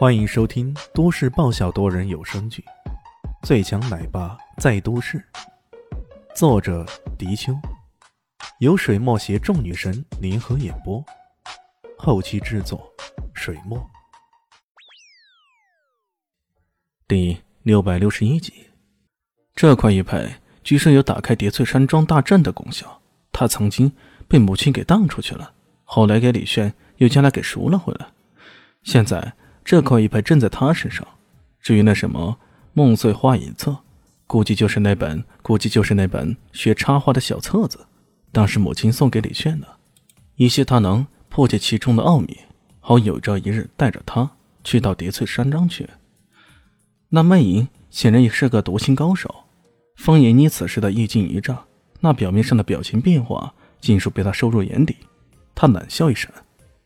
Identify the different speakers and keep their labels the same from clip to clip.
Speaker 1: 欢迎收听都市爆笑多人有声剧《最强奶爸在都市》，作者：迪秋，由水墨携众女神联合演播，后期制作：水墨。第六百六十一集，这块玉佩据说有打开叠翠山庄大阵的功效，他曾经被母亲给当出去了，后来给李炫又将它给赎了回来，现在。这块玉佩正在他身上。至于那什么《梦碎花影册》，估计就是那本，估计就是那本学插画的小册子。当时母亲送给李炫的，以希他能破解其中的奥秘，好有朝一日带着他去到叠翠山庄去。那魅影显然也是个读心高手。方延妮此时的一惊一乍，那表面上的表情变化，尽数被他收入眼底。他冷笑一声：“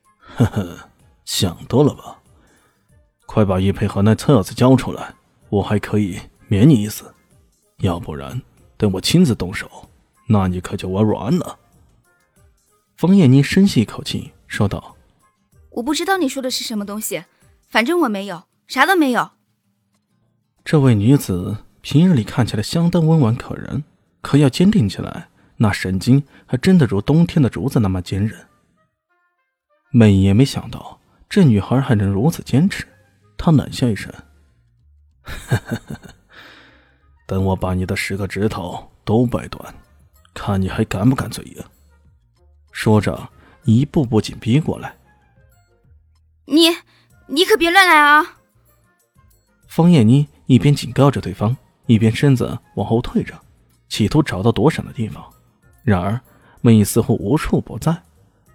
Speaker 1: 呵呵，想多了吧。”快把玉佩和那册子交出来，我还可以免你一死；要不然，等我亲自动手，那你可就玩完了。方艳妮深吸一口气，说道：“
Speaker 2: 我不知道你说的是什么东西，反正我没有，啥都没有。”
Speaker 1: 这位女子平日里看起来相当温婉可人，可要坚定起来，那神经还真的如冬天的竹子那么坚韧。美也没想到，这女孩还能如此坚持。他冷笑一声：“ 等我把你的十个指头都掰断，看你还敢不敢嘴硬。”说着，一步步紧逼过来。
Speaker 2: “你，你可别乱来啊！”
Speaker 1: 方艳妮一边警告着对方，一边身子往后退着，企图找到躲闪的地方。然而，魅影似乎无处不在，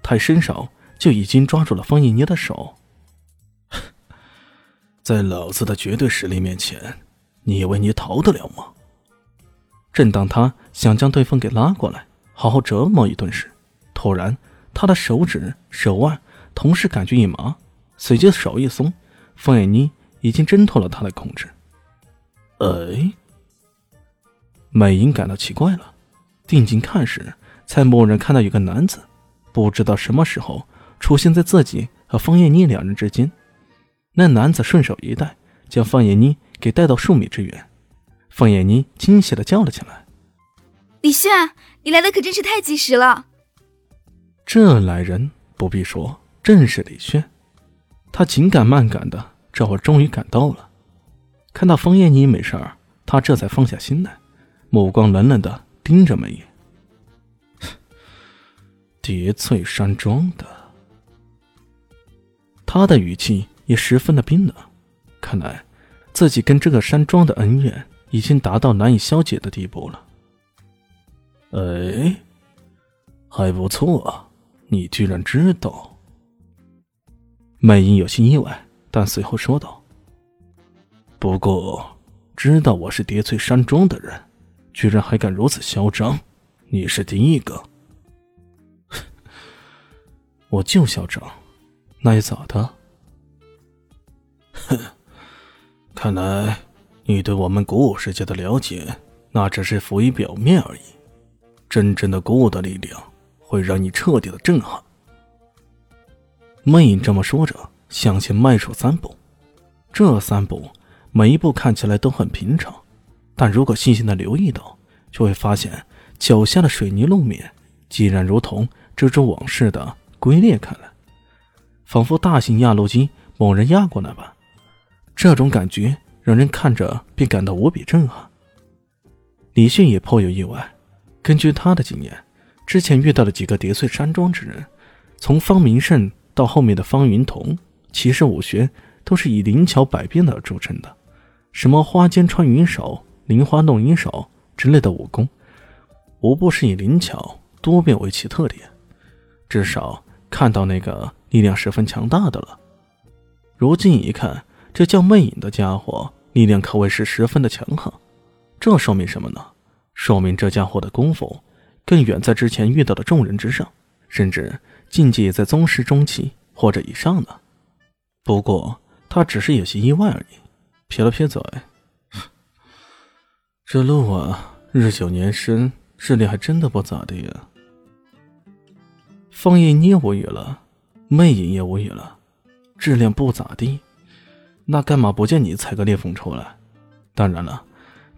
Speaker 1: 他伸手就已经抓住了方艳妮的手。在老子的绝对实力面前，你以为你逃得了吗？正当他想将对方给拉过来，好好折磨一顿时，突然他的手指、手腕同时感觉一麻，随即手一松，方艳妮已经挣脱了他的控制。哎，美英感到奇怪了，定睛看时，才蓦然看到有个男子，不知道什么时候出现在自己和方艳妮两人之间。那男子顺手一带，将方艳妮给带到数米之远。方艳妮惊喜的叫了起来：“
Speaker 2: 李炫，你来的可真是太及时了！”
Speaker 1: 这来人不必说，正是李炫。他紧赶慢赶的，这会儿终于赶到了。看到方艳妮没事儿，他这才放下心来，目光冷冷的盯着梅影。叠翠山庄的，他的语气。也十分的冰冷，看来自己跟这个山庄的恩怨已经达到难以消解的地步了。哎，还不错，你居然知道。魅影有些意外，但随后说道：“不过，知道我是叠翠山庄的人，居然还敢如此嚣张，你是第一个。我就嚣张，那又咋的？”哼，看来你对我们古武世界的了解，那只是浮于表面而已。真正的古武的力量，会让你彻底的震撼。魅影这么说着，向前迈出三步。这三步，每一步看起来都很平常，但如果细心的留意到，就会发现脚下的水泥路面，竟然如同蜘蛛网似的龟裂开来，仿佛大型压路机猛然压过来般。这种感觉让人看着便感到无比震撼。李迅也颇有意外，根据他的经验，之前遇到的几个叠翠山庄之人，从方明胜到后面的方云童，其实武学都是以灵巧百变的著称的，什么花间穿云手、灵花弄影手之类的武功，无不是以灵巧多变为其特点。至少看到那个力量十分强大的了。如今一看。这叫魅影的家伙，力量可谓是十分的强横。这说明什么呢？说明这家伙的功夫更远在之前遇到的众人之上，甚至境界也在宗师中期或者以上呢。不过他只是有些意外而已。撇了撇嘴，这路啊，日久年深，质量还真的不咋地呀。方叶你也无语了，魅影也无语了，质量不咋地。那干嘛不见你踩个裂缝出来？当然了，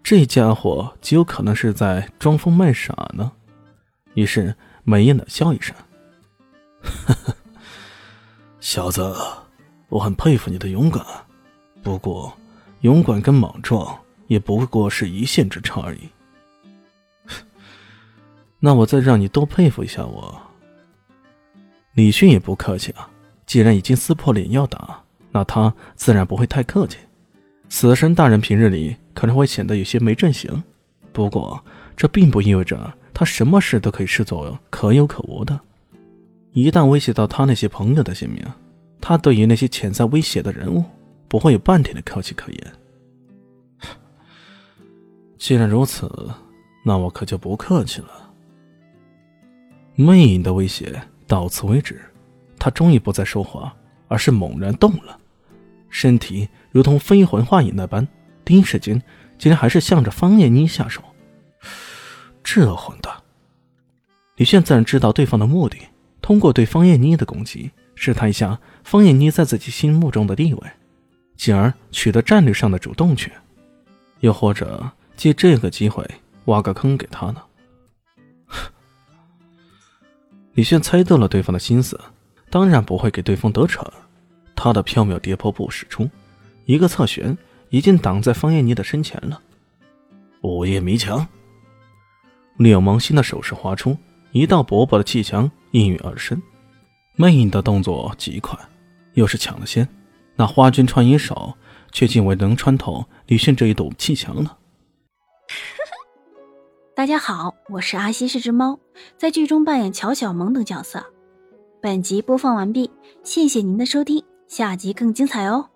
Speaker 1: 这家伙极有可能是在装疯卖傻呢。于是美艳的笑一声：“呵呵，小子，我很佩服你的勇敢。不过，勇敢跟莽撞也不过是一线之差而已。那我再让你多佩服一下我。”李迅也不客气啊，既然已经撕破脸要打，那他自然不会太客气。死神大人平日里可能会显得有些没正形，不过这并不意味着他什么事都可以视作可有可无的。一旦威胁到他那些朋友的性命，他对于那些潜在威胁的人物不会有半点的客气可言。既然如此，那我可就不客气了。魅影的威胁。到此为止，他终于不再说话，而是猛然动了，身体如同飞魂化影那般，第一时间竟然还是向着方艳妮下手。这混蛋！李炫自然知道对方的目的，通过对方艳妮的攻击，试探一下方艳妮在自己心目中的地位，进而取得战略上的主动权，又或者借这个机会挖个坑给他呢？李炫猜到了对方的心思，当然不会给对方得逞。他的缥缈跌破步使出，一个侧旋，已经挡在方艳妮的身前了。午夜迷墙，柳芒星的手势划出，一道薄薄的气墙应运而生。魅影的动作极快，又是抢了先，那花君穿衣手却竟未能穿透李迅这一堵气墙了。
Speaker 3: 大家好，我是阿西，是只猫，在剧中扮演乔小萌等角色。本集播放完毕，谢谢您的收听，下集更精彩哦。